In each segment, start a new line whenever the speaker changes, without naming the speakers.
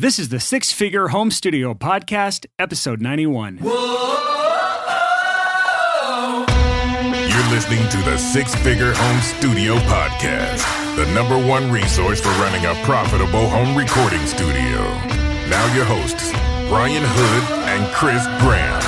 This is the Six Figure Home Studio Podcast, episode 91.
You're listening to the Six Figure Home Studio Podcast, the number one resource for running a profitable home recording studio. Now, your hosts, Brian Hood and Chris Graham.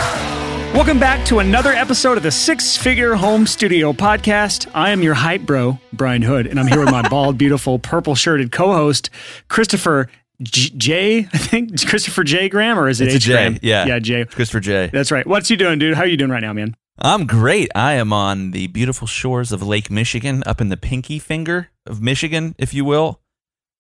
Welcome back to another episode of the Six Figure Home Studio Podcast. I am your hype bro, Brian Hood, and I'm here with my bald, beautiful, purple shirted co host, Christopher J-, J. I think Christopher J. Graham, or is it
It's a
H.
J,
Graham?
yeah.
Yeah, J.
Christopher J.
That's right. What's you doing, dude? How are you doing right now, man?
I'm great. I am on the beautiful shores of Lake Michigan, up in the pinky finger of Michigan, if you will.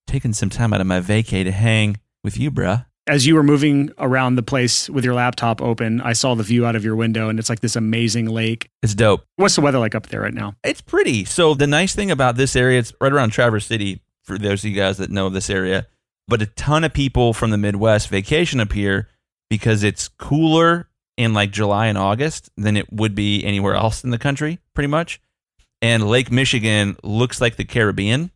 Taking some time out of my vacay to hang with you, bruh.
As you were moving around the place with your laptop open, I saw the view out of your window, and it's like this amazing lake.
It's dope.
What's the weather like up there right now?
It's pretty. So the nice thing about this area, it's right around Traverse City, for those of you guys that know this area. But a ton of people from the Midwest vacation up here because it's cooler in like July and August than it would be anywhere else in the country, pretty much. And Lake Michigan looks like the Caribbean.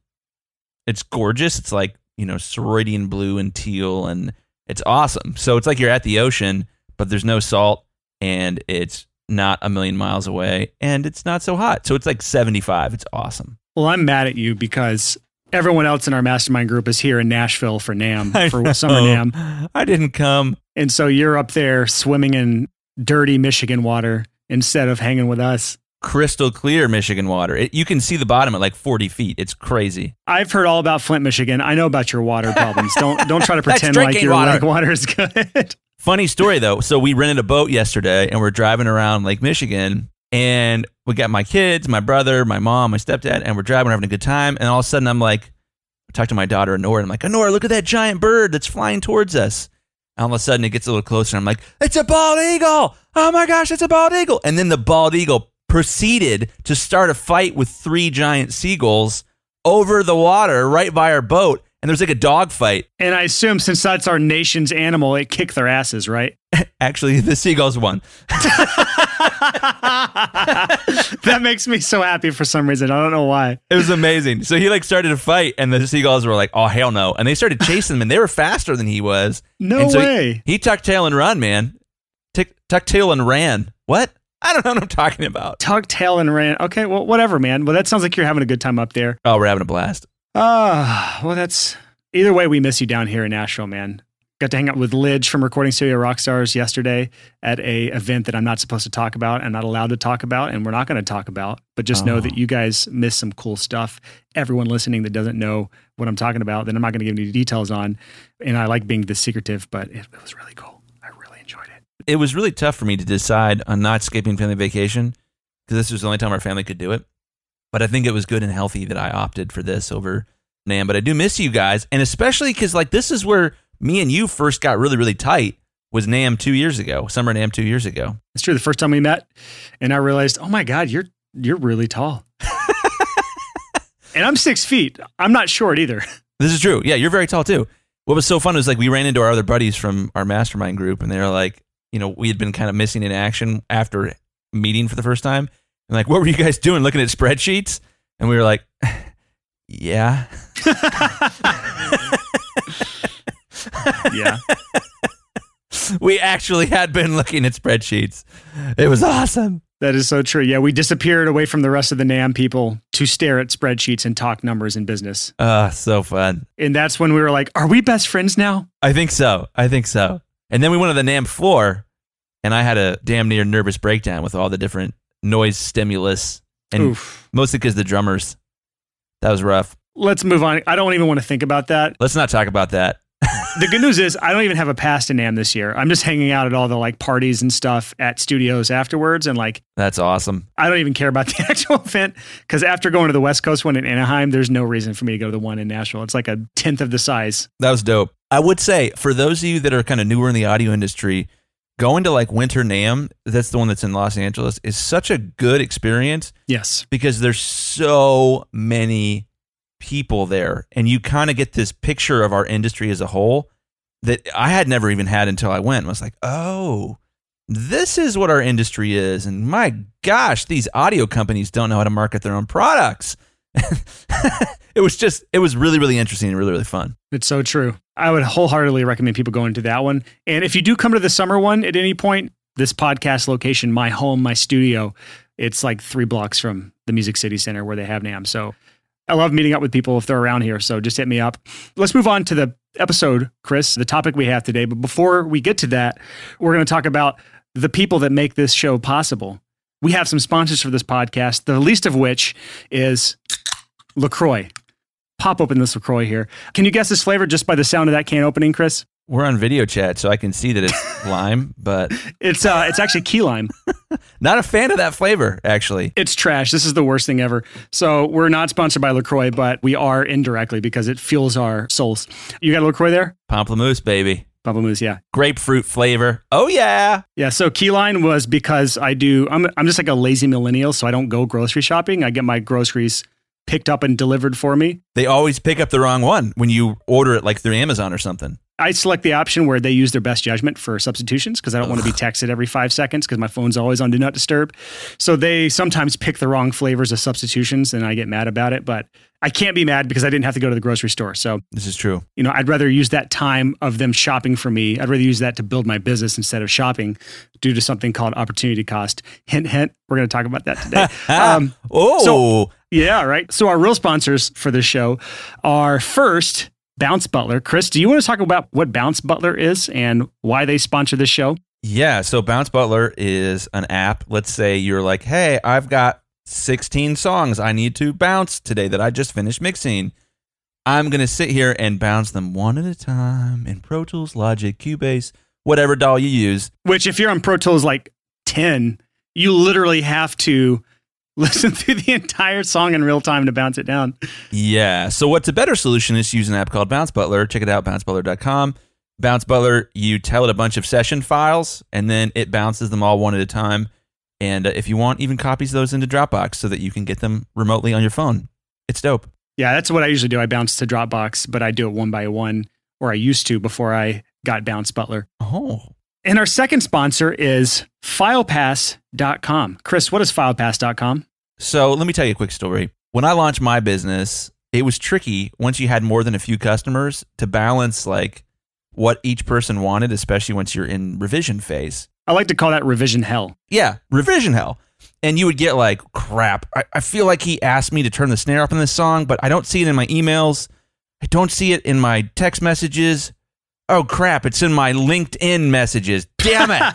It's gorgeous. It's like, you know, cerulean blue and teal, and it's awesome. So it's like you're at the ocean, but there's no salt and it's not a million miles away and it's not so hot. So it's like 75. It's awesome.
Well, I'm mad at you because everyone else in our mastermind group is here in Nashville for
NAMM,
for summer NAMM.
I didn't come.
And so you're up there swimming in dirty Michigan water instead of hanging with us.
Crystal clear Michigan water. It, you can see the bottom at like 40 feet. It's crazy.
I've heard all about Flint, Michigan. I know about your water problems. don't don't try to pretend like your
water.
lake water is good.
Funny story though. So we rented a boat yesterday and we're driving around Lake Michigan and we got my kids, my brother, my mom, my stepdad, and we're driving, we're having a good time. And all of a sudden I'm like, I talk to my daughter Honora, and I'm like, Honora, look at that giant bird that's flying towards us. And all of a sudden it gets a little closer. And I'm like, it's a bald eagle. Oh my gosh, it's a bald eagle. And then the bald eagle proceeded to start a fight with three giant seagulls over the water right by our boat. And there's like a dog fight.
and I assume since that's our nation's animal, it kicked their asses, right?
Actually, the seagulls won.
that makes me so happy for some reason. I don't know why.
It was amazing. So he like started to fight, and the seagulls were like, "Oh hell no!" And they started chasing him, and they were faster than he was.
No
so he-
way.
He, tucked tail and run, man. Tick, tucked tail and ran. What? I don't know what I'm talking about.
Tucked tail and ran. Okay, well, whatever, man. Well, that sounds like you're having a good time up there.
Oh, we're having a blast.
Ah, well, that's either way. We miss you down here in Nashville, man. Got to hang out with Lij from Recording Studio Rockstars yesterday at a event that I'm not supposed to talk about and not allowed to talk about, and we're not going to talk about. But just know
Oh.
that you guys miss some cool stuff. Everyone listening that doesn't know what I'm talking about, then I'm not going to give any details on. And I like being this secretive, but it, it was really cool. I really enjoyed it.
It was really tough for me to decide on not skipping family vacation because this was the only time our family could do it. But I think it was good and healthy that I opted for this over NAMM. But I do miss you guys, and especially because like this is where me and you first got really really tight. Was NAMM two years ago? Summer NAMM two years ago.
It's true. The first time we met, and I realized, oh my god, you're you're really tall. and I'm six feet. I'm not short either.
This is true. Yeah, you're very tall too. What was so fun was like we ran into our other buddies from our mastermind group, and they were like, you know, we had been kind of missing in action after meeting for the first time. And like, what were you guys doing? Looking at spreadsheets? And we were like, yeah.
yeah.
We actually had been looking at spreadsheets. It was awesome.
That is so true. Yeah, we disappeared away from the rest of the NAMM people to stare at spreadsheets and talk numbers in business.
Uh, so fun.
And that's when we were like, are we best friends now?
I think so. I think so. And then we went to the NAMM floor, and I had a damn near nervous breakdown with all the different noise stimulus, and
Oof.
mostly because the drummers. That was rough.
Let's move on. I don't even want to think about that.
Let's not talk about that.
The good news is I don't even have a pass to NAMM this year. I'm just hanging out at all the like parties and stuff at studios afterwards. And like,
That's awesome.
I don't even care about the actual event because after going to the West Coast one in Anaheim, there's no reason for me to go to the one in Nashville. It's like a tenth of the size.
That was dope. I would say for those of you that are kind of newer in the audio industry, going to like Winter NAMM, that's the one that's in Los Angeles, is such a good experience
Yes.
because there's so many people there and you kind of get this picture of our industry as a whole that I had never even had until I went. I was like, "Oh, this is what our industry is." And my gosh, these audio companies don't know how to market their own products. it was just it was really really interesting and really really fun.
It's so true. I would wholeheartedly recommend people going to that one. And if you do come to the summer one at any point, this podcast location, my home, my studio, it's like three blocks from the Music City Center where they have NAMM. So I love meeting up with people if they're around here. So just hit me up. Let's move on to the episode, Chris, the topic we have today. But before we get to that, we're going to talk about the people that make this show possible. We have some sponsors for this podcast, the least of which is LaCroix. Pop open this LaCroix here. Can you guess this flavor just by the sound of that can opening, Chris?
We're on video chat, so I can see that it's lime, but
It's uh it's actually key lime.
not a fan of that flavor, actually.
It's trash. This is the worst thing ever. So we're not sponsored by LaCroix, but we are indirectly because it fuels our souls. You got a LaCroix there?
Pamplemousse, baby.
Pamplemousse, yeah.
Grapefruit flavor. Oh, yeah.
Yeah, so Key lime was because I do I'm I'm just like a lazy millennial, so I don't go grocery shopping. I get my groceries picked up and delivered for me.
They always pick up the wrong one when you order it like through Amazon or something.
I select the option where they use their best judgment for substitutions because I don't want to be texted every five seconds because my phone's always on do not disturb. So they sometimes pick the wrong flavors of substitutions and I get mad about it. But I can't be mad because I didn't have to go to the grocery store. So,
This is true.
you know, I'd rather use that time of them shopping for me. I'd rather use that to build my business instead of shopping due to something called opportunity cost. Hint, hint. We're going to talk about that today. um,
Oh,
So- yeah, right. So our real sponsors for this show are first Bounce Butler. Chris, do you want to talk about what Bounce Butler is and why they sponsor this show?
Yeah, so Bounce Butler is an app. Let's say you're like, hey, I've got 16 songs I need to bounce today that I just finished mixing. I'm going to sit here and bounce them one at a time in Pro Tools, Logic, Cubase, whatever DAW you use.
Which, if you're on Pro Tools like 10, you literally have to listen through the entire song in real time to bounce it down.
Yeah. So what's a better solution is to use an app called Bounce Butler. Check it out, bouncebutler.com. Bounce Butler, you tell it a bunch of session files, and then it bounces them all one at a time. And uh, if you want, even copies those into Dropbox so that you can get them remotely on your phone. It's dope.
Yeah, that's what I usually do. I bounce to Dropbox, but I do it one by one, or I used to before I got Bounce Butler.
Oh.
And our second sponsor is filepass.com. Chris, what is filepass.com?
So let me tell you a quick story. When I launched my business, it was tricky once you had more than a few customers to balance like what each person wanted, especially once you're in revision phase.
I like to call that revision hell.
Yeah, revision hell. And you would get like, crap, I, I feel like he asked me to turn the snare up in this song, but I don't see it in my emails. I don't see it in my text messages. Oh, crap, it's in my LinkedIn messages. Damn it.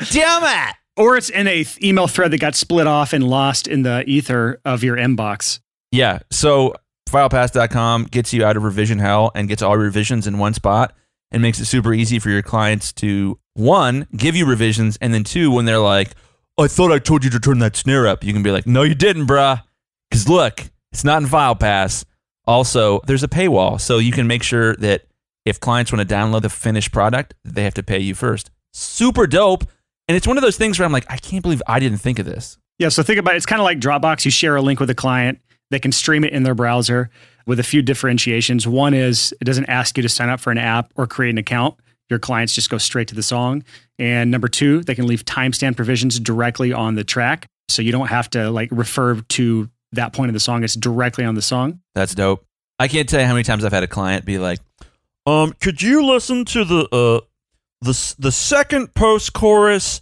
Damn it.
Or it's in a th- email thread that got split off and lost in the ether of your inbox.
Yeah. So filepass.com gets you out of revision hell and gets all your revisions in one spot and makes it super easy for your clients to one, give you revisions, and then two, when they're like, I thought I told you to turn that snare up, you can be like, No, you didn't, bruh. Because look, it's not in FilePass. Also, there's a paywall. So you can make sure that if clients want to download the finished product, they have to pay you first. Super dope. And it's one of those things where I'm like, I can't believe I didn't think of this.
Yeah, so think about it. It's kind of like Dropbox. You share a link with a client, they can stream it in their browser with a few differentiations. One is it doesn't ask you to sign up for an app or create an account. Your clients just go straight to the song. And number two, they can leave timestamp provisions directly on the track. So you don't have to like refer to that point of the song. It's directly on the song.
That's dope. I can't tell you how many times I've had a client be like, "Um, could you listen to the uh the the second post chorus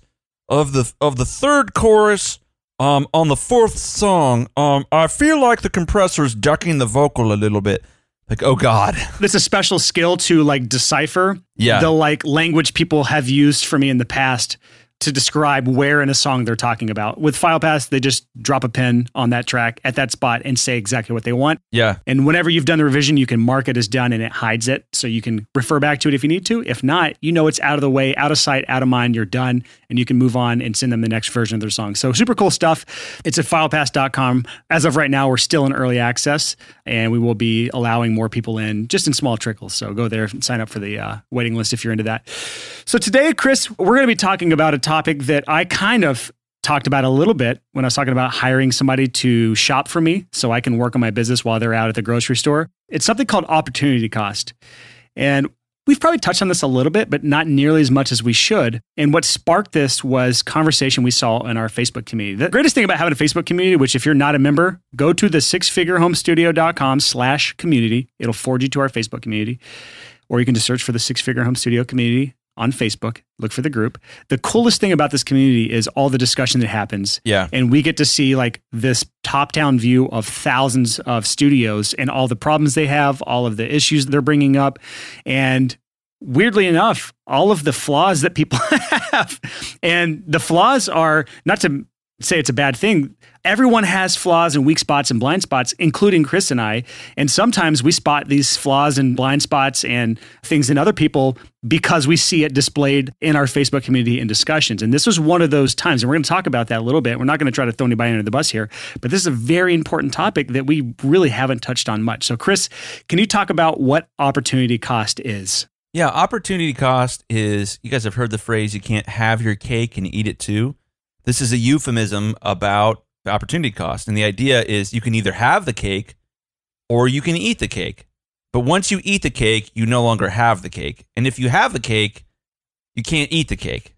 of the of the third chorus um on the fourth song? Um, I feel like the compressor's ducking the vocal a little bit." Like, oh god,
It's a special skill to like decipher
yeah,
the like language people have used for me in the past to describe where in a song they're talking about. With FilePass, they just drop a pin on that track at that spot and say exactly what they want.
yeah,
And whenever you've done the revision, you can mark it as done and it hides it. So you can refer back to it if you need to. If not, you know it's out of the way, out of sight, out of mind, you're done, and you can move on and send them the next version of their song. So super cool stuff. It's at filepass.com. As of right now, we're still in early access and we will be allowing more people in just in small trickles. So go there and sign up for the uh, waiting list if you're into that. So today, Chris, we're going to be talking about a topic that I kind of talked about a little bit when I was talking about hiring somebody to shop for me so I can work on my business while they're out at the grocery store. It's something called opportunity cost. And we've probably touched on this a little bit, but not nearly as much as we should. And what sparked this was conversation we saw in our Facebook community. The greatest thing about having a Facebook community, which if you're not a member, go to the sixfigurehomestudio.com slash community. It'll forward you to our Facebook community. or you can just search for the Six Figure Home Studio community on Facebook. Look for the group. The coolest thing about this community is all the discussion that happens.
Yeah.
And we get to see like this top down view of thousands of studios and all the problems they have, all of the issues they're bringing up. And weirdly enough, all of the flaws that people have. And the flaws are not to say it's a bad thing. Everyone has flaws and weak spots and blind spots, including Chris and I. And sometimes we spot these flaws and blind spots and things in other people because we see it displayed in our Facebook community in discussions. And this was one of those times. And we're going to talk about that a little bit. We're not going to try to throw anybody under the bus here, but this is a very important topic that we really haven't touched on much. So, Chris, can you talk about what opportunity cost is?
Yeah, opportunity cost is you guys have heard the phrase you can't have your cake and eat it too. This is a euphemism about opportunity cost. And the idea is you can either have the cake or you can eat the cake. But once you eat the cake, you no longer have the cake. And if you have the cake, you can't eat the cake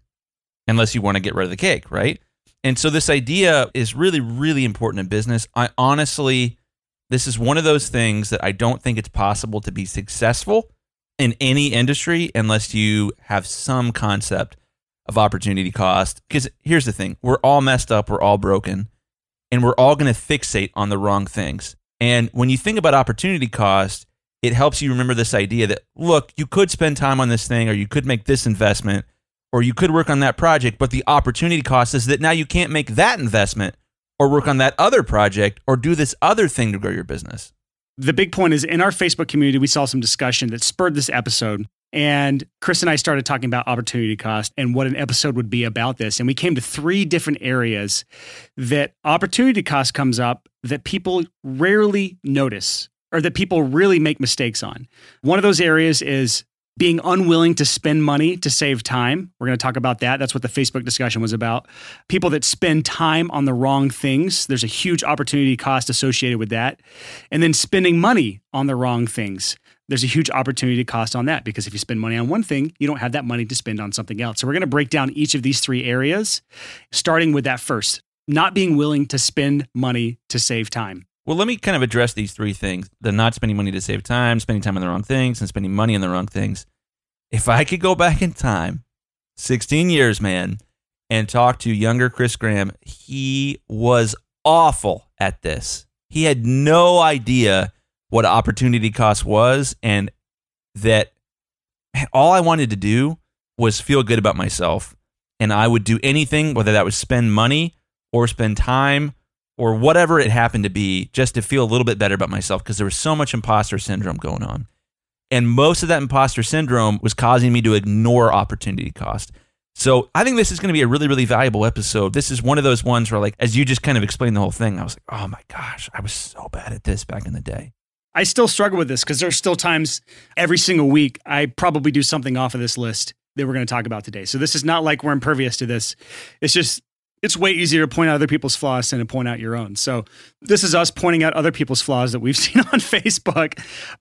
unless you want to get rid of the cake, right? And so this idea is really, really important in business. I honestly, this is one of those things that I don't think it's possible to be successful in any industry unless you have some concept of opportunity cost. Because here's the thing we're all messed up, we're all broken, and we're all going to fixate on the wrong things. And when you think about opportunity cost, it helps you remember this idea that, look, you could spend time on this thing, or you could make this investment, or you could work on that project, but the opportunity cost is that now you can't make that investment or work on that other project or do this other thing to grow your business.
The big point is in our Facebook community, we saw some discussion that spurred this episode. And Chris and I started talking about opportunity cost and what an episode would be about this. And we came to three different areas that opportunity cost comes up that people rarely notice or that people really make mistakes on. One of those areas is being unwilling to spend money to save time. We're going to talk about that. That's what the Facebook discussion was about. People that spend time on the wrong things, there's a huge opportunity cost associated with that. And then spending money on the wrong things there's a huge opportunity cost on that because if you spend money on one thing, you don't have that money to spend on something else. So we're going to break down each of these three areas, starting with that first not being willing to spend money to save time.
Well, let me kind of address these three things the not spending money to save time, spending time on the wrong things, and spending money on the wrong things. If I could go back in time, 16 years, man, and talk to younger Chris Graham, he was awful at this. He had no idea what opportunity cost was and that all I wanted to do was feel good about myself. And I would do anything, whether that was spend money or spend time or whatever it happened to be, just to feel a little bit better about myself because there was so much imposter syndrome going on. And most of that imposter syndrome was causing me to ignore opportunity cost. So I think this is going to be a really, really valuable episode. This is one of those ones where, like, as you just kind of explained the whole thing, I was like, oh my gosh, I was so bad at this back in the day.
I still struggle with this because there's still times every single week I probably do something off of this list that we're going to talk about today. So this is not like we're impervious to this. It's just it's way easier to point out other people's flaws than to point out your own. So this is us pointing out other people's flaws that we've seen on Facebook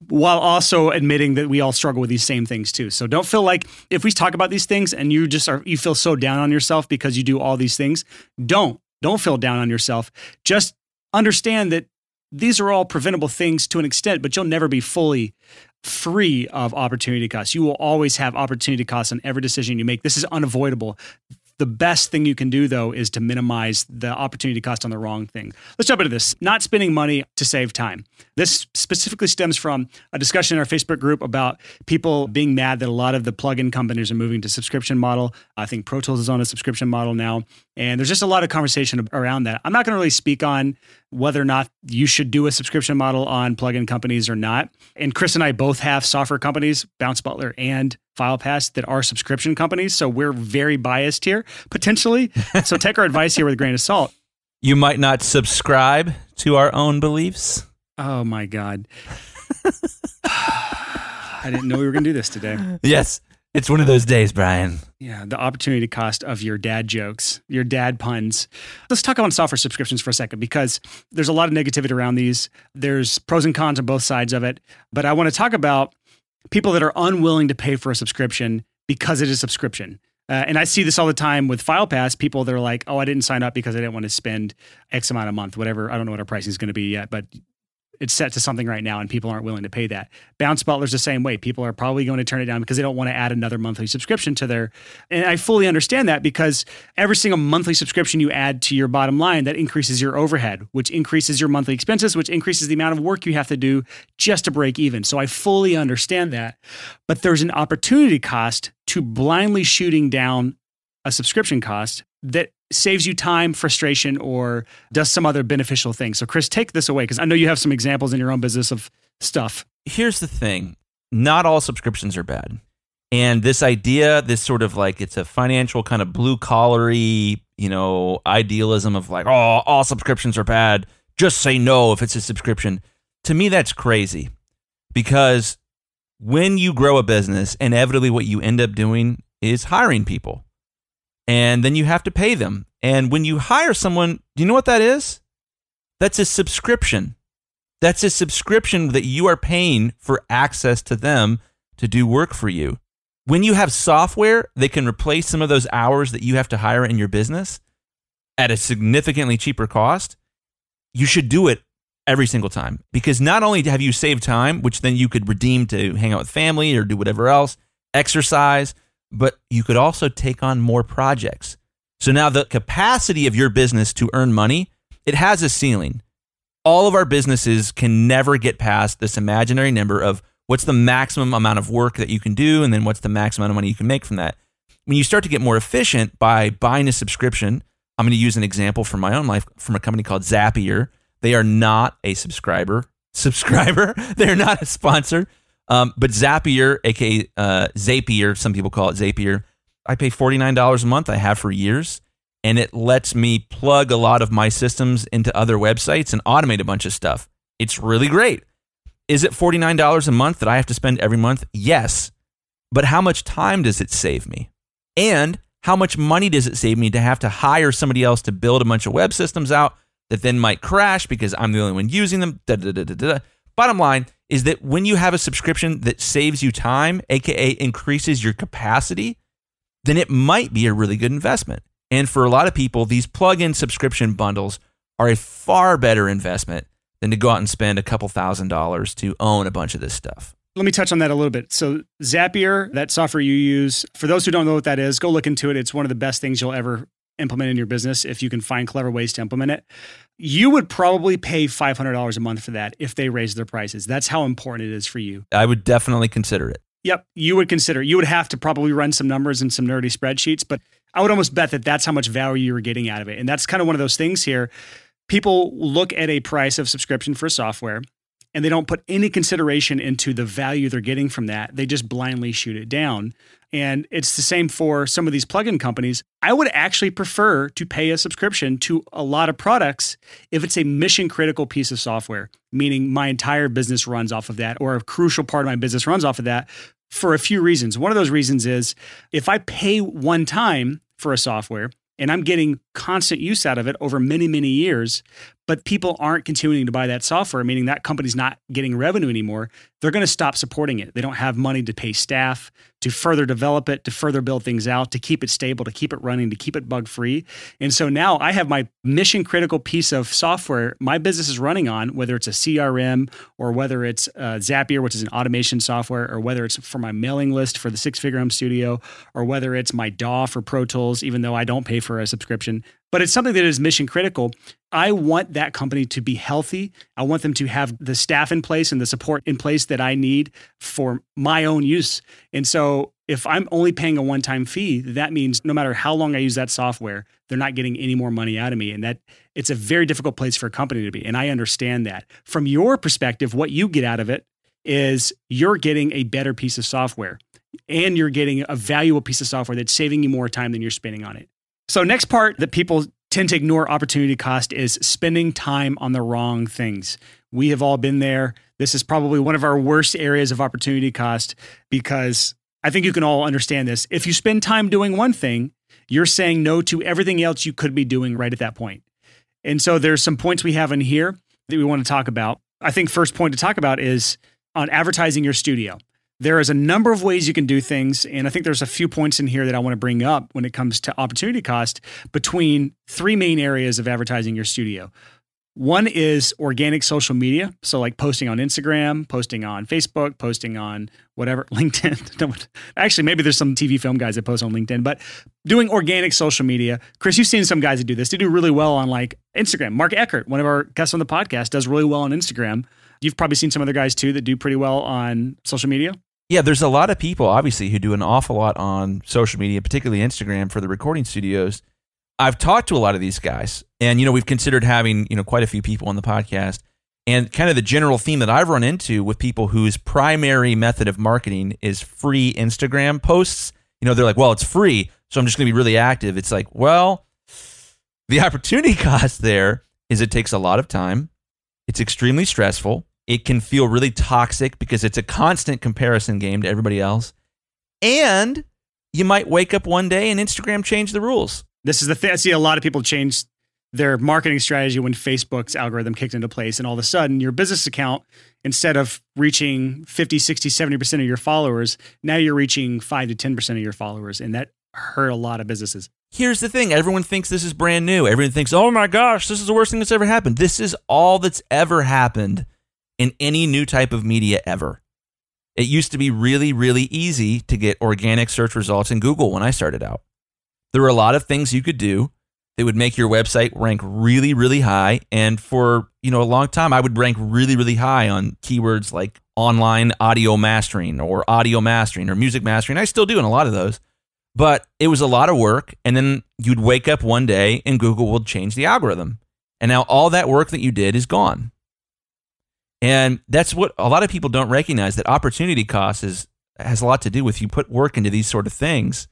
while also admitting that we all struggle with these same things too. So don't feel like if we talk about these things and you just are you feel so down on yourself because you do all these things, don't don't feel down on yourself. Just understand that these are all preventable things to an extent, but you'll never be fully free of opportunity costs. You will always have opportunity costs on every decision you make. This is unavoidable. The best thing you can do, though, is to minimize the opportunity cost on the wrong thing. Let's jump into this. Not spending money to save time. This specifically stems from a discussion in our Facebook group about people being mad that a lot of the plugin companies are moving to subscription model. I think Pro Tools is on a subscription model now. And there's just a lot of conversation around that. I'm not going to really speak on whether or not you should do a subscription model on plugin companies or not. And Chris and I both have software companies, Bounce Butler and FilePass, that are subscription companies. So we're very biased here, potentially. so take our advice here with a grain of salt.
You might not subscribe to our own beliefs.
Oh my God. I didn't know we were going to do this today.
Yes. It's one of those days, Brian.
Yeah, the opportunity cost of your dad jokes, your dad puns. Let's talk about software subscriptions for a second because there's a lot of negativity around these. There's pros and cons on both sides of it. But I want to talk about people that are unwilling to pay for a subscription because it is a subscription. Uh, and I see this all the time with FilePass. People that are like, "Oh, I didn't sign up because I didn't want to spend X amount a month, whatever." I don't know what our pricing is going to be yet, but it's set to something right now and people aren't willing to pay that. Bounce Butler's the same way. People are probably going to turn it down because they don't want to add another monthly subscription to their. And I fully understand that because every single monthly subscription you add to your bottom line, that increases your overhead, which increases your monthly expenses, which increases the amount of work you have to do just to break even. So I fully understand that. But there's an opportunity cost to blindly shooting down a subscription cost that saves you time, frustration, or does some other beneficial thing. So, Chris, take this away because I know you have some examples in your own business of stuff.
Here's the thing not all subscriptions are bad. And this idea, this sort of like it's a financial kind of blue collary, you know, idealism of like, oh, all subscriptions are bad. Just say no if it's a subscription. To me, that's crazy because when you grow a business, inevitably what you end up doing is hiring people and then you have to pay them. And when you hire someone, do you know what that is? That's a subscription. That's a subscription that you are paying for access to them to do work for you. When you have software that can replace some of those hours that you have to hire in your business at a significantly cheaper cost, you should do it every single time because not only have you saved time, which then you could redeem to hang out with family or do whatever else, exercise, but you could also take on more projects. So now the capacity of your business to earn money, it has a ceiling. All of our businesses can never get past this imaginary number of what's the maximum amount of work that you can do and then what's the maximum amount of money you can make from that. When you start to get more efficient by buying a subscription, I'm going to use an example from my own life from a company called Zapier. They are not a subscriber subscriber. They're not a sponsor. Um, but Zapier, aka uh, Zapier, some people call it Zapier, I pay $49 a month. I have for years. And it lets me plug a lot of my systems into other websites and automate a bunch of stuff. It's really great. Is it $49 a month that I have to spend every month? Yes. But how much time does it save me? And how much money does it save me to have to hire somebody else to build a bunch of web systems out that then might crash because I'm the only one using them? Da, da, da, Bottom line, is that when you have a subscription that saves you time, aka increases your capacity, then it might be a really good investment. And for a lot of people, these plug-in subscription bundles are a far better investment than to go out and spend a couple thousand dollars to own a bunch of this stuff.
Let me touch on that a little bit. So, Zapier, that software you use, for those who don't know what that is, go look into it. It's one of the best things you'll ever implement in your business if you can find clever ways to implement it. You would probably pay $500 a month for that if they raise their prices. That's how important it is for you.
I would definitely consider it.
Yep, you would consider. You would have to probably run some numbers and some nerdy spreadsheets, but I would almost bet that that's how much value you're getting out of it. And that's kind of one of those things here. People look at a price of subscription for software and they don't put any consideration into the value they're getting from that. They just blindly shoot it down. And it's the same for some of these plugin companies. I would actually prefer to pay a subscription to a lot of products if it's a mission critical piece of software, meaning my entire business runs off of that or a crucial part of my business runs off of that for a few reasons. One of those reasons is if I pay one time for a software, and I'm getting constant use out of it over many, many years, but people aren't continuing to buy that software, meaning that company's not getting revenue anymore, they're going to stop supporting it. They don't have money to pay staff, to further develop it, to further build things out, to keep it stable, to keep it running, to keep it bug free. And so now I have my mission critical piece of software my business is running on, whether it's a CRM or whether it's uh, Zapier, which is an automation software, or whether it's for my mailing list for the Six Figure Home Studio, or whether it's my DAW for Pro Tools, even though I don't pay for a subscription but it's something that is mission critical. I want that company to be healthy. I want them to have the staff in place and the support in place that I need for my own use. And so if I'm only paying a one time fee, that means no matter how long I use that software, they're not getting any more money out of me. And that it's a very difficult place for a company to be. And I understand that. From your perspective, what you get out of it is you're getting a better piece of software and you're getting a valuable piece of software that's saving you more time than you're spending on it. So, next part that people tend to ignore opportunity cost is spending time on the wrong things. We have all been there. This is probably one of our worst areas of opportunity cost because I think you can all understand this. If you spend time doing one thing, you're saying no to everything else you could be doing right at that point. And so there's some points we have in here that we want to talk about. I think first point to talk about is on advertising your studio there is a number of ways you can do things. And I think there's a few points in here that I want to bring up when it comes to opportunity cost between three main areas of advertising your studio. One is organic social media. So, like posting on Instagram, posting on Facebook, posting on whatever, LinkedIn. Actually, maybe there's some TV film guys that post on LinkedIn, but doing organic social media. Chris, you've seen some guys that do this. They do really well on like Instagram. Mark Eckert, one of our guests on the podcast, does really well on Instagram. You've probably seen some other guys too that do pretty well on social media.
Yeah, there's a lot of people, obviously, who do an awful lot on social media, particularly Instagram for the recording studios. I've talked to a lot of these guys, and you know, we've considered having you know quite a few people on the podcast. And kind of the general theme that I've run into with people whose primary method of marketing is free Instagram posts. You know, they're like, "Well, it's free, so I'm just going to be really active." It's like, well, the opportunity cost there is it takes a lot of time. It's extremely stressful. It can feel really toxic because it's a constant comparison game to everybody else. And you might wake up one day and Instagram changed the rules.
This is the thing. I see a lot of people change their marketing strategy when Facebook's algorithm kicked into place. And all of a sudden, your business account, instead of reaching 50, 60, 70% of your followers, now you're reaching 5 to 10% of your followers. And that hurt a lot of businesses.
Here's the thing everyone thinks this is brand new. Everyone thinks, oh my gosh, this is the worst thing that's ever happened. This is all that's ever happened in any new type of media ever. It used to be really, really easy to get organic search results in Google when I started out. There were a lot of things you could do that would make your website rank really, really high. And for you know a long time, I would rank really, really high on keywords like online audio mastering or audio mastering or music mastering. I still do in a lot of those, but it was a lot of work. And then you'd wake up one day and Google would change the algorithm, and now all that work that you did is gone. And that's what a lot of people don't recognize that opportunity cost is has a lot to do with you put work into these sort of things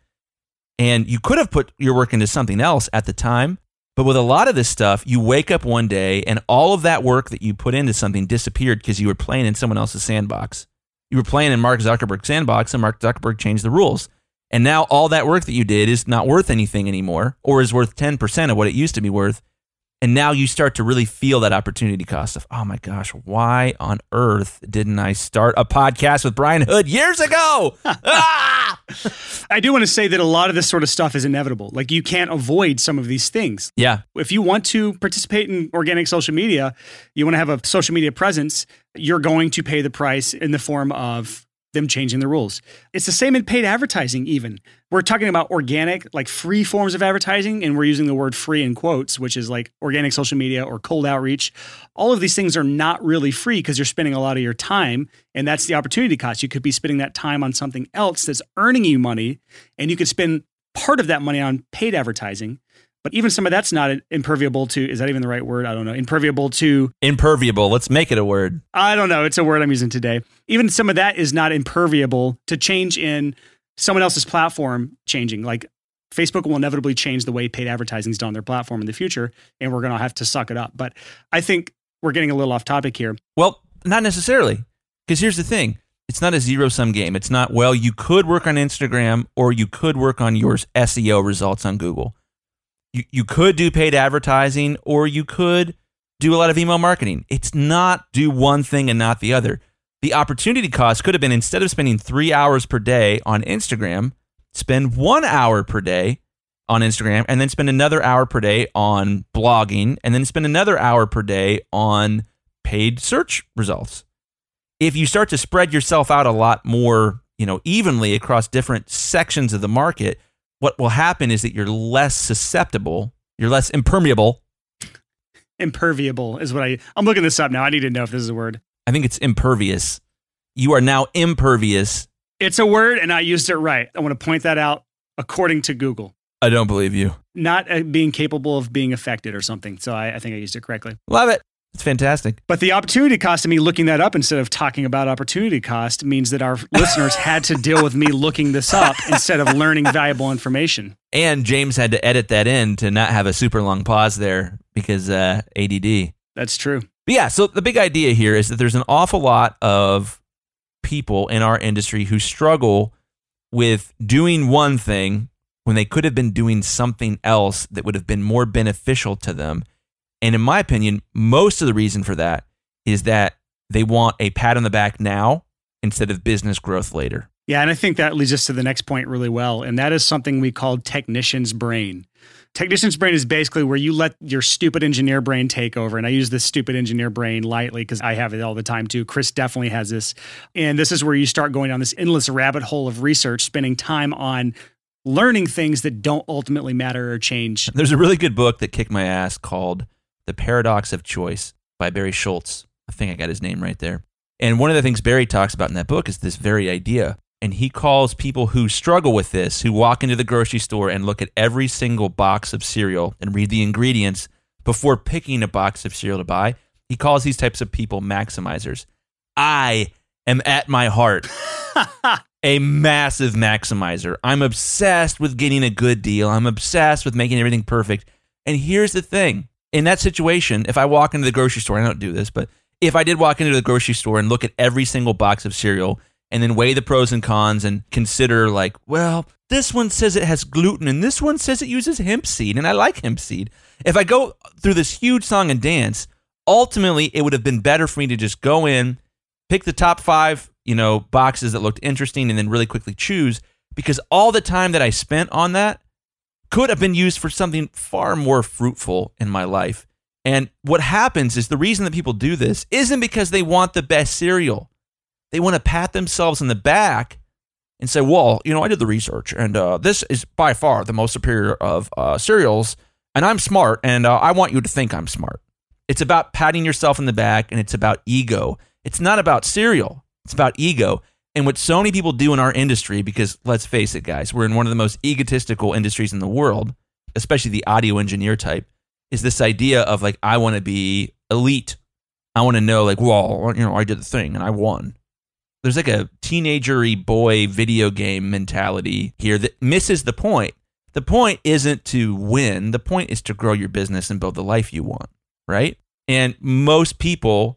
and you could have put your work into something else at the time. But with a lot of this stuff, you wake up one day and all of that work that you put into something disappeared because you were playing in someone else's sandbox. You were playing in Mark Zuckerberg's sandbox and Mark Zuckerberg changed the rules. And now all that work that you did is not worth anything anymore or is worth 10% of what it used to be worth. And now you start to really feel that opportunity cost of, oh my gosh, why on earth didn't I start a podcast with Brian Hood years ago? ah!
I do want to say that a lot of this sort of stuff is inevitable. Like you can't avoid some of these things.
Yeah.
If you want to participate in organic social media, you want to have a social media presence, you're going to pay the price in the form of them changing the rules. It's the same in paid advertising, even. We're talking about organic, like free forms of advertising, and we're using the word free in quotes, which is like organic social media or cold outreach. All of these things are not really free because you're spending a lot of your time, and that's the opportunity cost. You could be spending that time on something else that's earning you money, and you could spend part of that money on paid advertising. But even some of that's not imperviable to, is that even the right word? I don't know. Imperviable to.
Imperviable. Let's make it a word.
I don't know. It's a word I'm using today. Even some of that is not imperviable to change in someone else's platform changing. Like Facebook will inevitably change the way paid advertising is done on their platform in the future, and we're going to have to suck it up. But I think we're getting a little off topic here.
Well, not necessarily. Because here's the thing it's not a zero sum game. It's not, well, you could work on Instagram or you could work on your SEO results on Google you, you could do paid advertising or you could do a lot of email marketing. It's not do one thing and not the other. The opportunity cost could have been instead of spending three hours per day on Instagram, spend one hour per day on Instagram and then spend another hour per day on blogging and then spend another hour per day on paid search results. If you start to spread yourself out a lot more, you know, evenly across different sections of the market, what will happen is that you're less susceptible, you're less impermeable.
Imperviable is what I I'm looking this up now. I need to know if this is a word.
I think it's impervious. You are now impervious.
It's a word and I used it right. I want to point that out according to Google.
I don't believe you.
Not uh, being capable of being affected or something. So I, I think I used it correctly.
Love it. It's fantastic.
But the opportunity cost of me looking that up instead of talking about opportunity cost means that our listeners had to deal with me looking this up instead of learning valuable information.
And James had to edit that in to not have a super long pause there because uh, ADD.
That's true.
But yeah, so the big idea here is that there's an awful lot of people in our industry who struggle with doing one thing when they could have been doing something else that would have been more beneficial to them and in my opinion, most of the reason for that is that they want a pat on the back now instead of business growth later.
Yeah, and I think that leads us to the next point really well. And that is something we call technician's brain. Technician's brain is basically where you let your stupid engineer brain take over. And I use this stupid engineer brain lightly because I have it all the time too. Chris definitely has this. And this is where you start going down this endless rabbit hole of research, spending time on learning things that don't ultimately matter or change.
There's a really good book that kicked my ass called The Paradox of Choice by Barry Schultz. I think I got his name right there. And one of the things Barry talks about in that book is this very idea and he calls people who struggle with this, who walk into the grocery store and look at every single box of cereal and read the ingredients before picking a box of cereal to buy, he calls these types of people maximizers. I am at my heart a massive maximizer. I'm obsessed with getting a good deal. I'm obsessed with making everything perfect. And here's the thing in that situation, if I walk into the grocery store, I don't do this, but if I did walk into the grocery store and look at every single box of cereal and then weigh the pros and cons and consider like, well, this one says it has gluten and this one says it uses hemp seed and I like hemp seed. If I go through this huge song and dance, ultimately it would have been better for me to just go in, pick the top 5, you know, boxes that looked interesting and then really quickly choose because all the time that I spent on that could have been used for something far more fruitful in my life. And what happens is the reason that people do this isn't because they want the best cereal. They want to pat themselves in the back and say, well, you know, I did the research and uh, this is by far the most superior of uh, cereals and I'm smart and uh, I want you to think I'm smart. It's about patting yourself in the back and it's about ego. It's not about cereal, it's about ego. And what so many people do in our industry, because let's face it, guys, we're in one of the most egotistical industries in the world, especially the audio engineer type, is this idea of like, I want to be elite. I want to know, like, well, you know, I did the thing and I won there's like a teenagery boy video game mentality here that misses the point. The point isn't to win. The point is to grow your business and build the life you want, right? And most people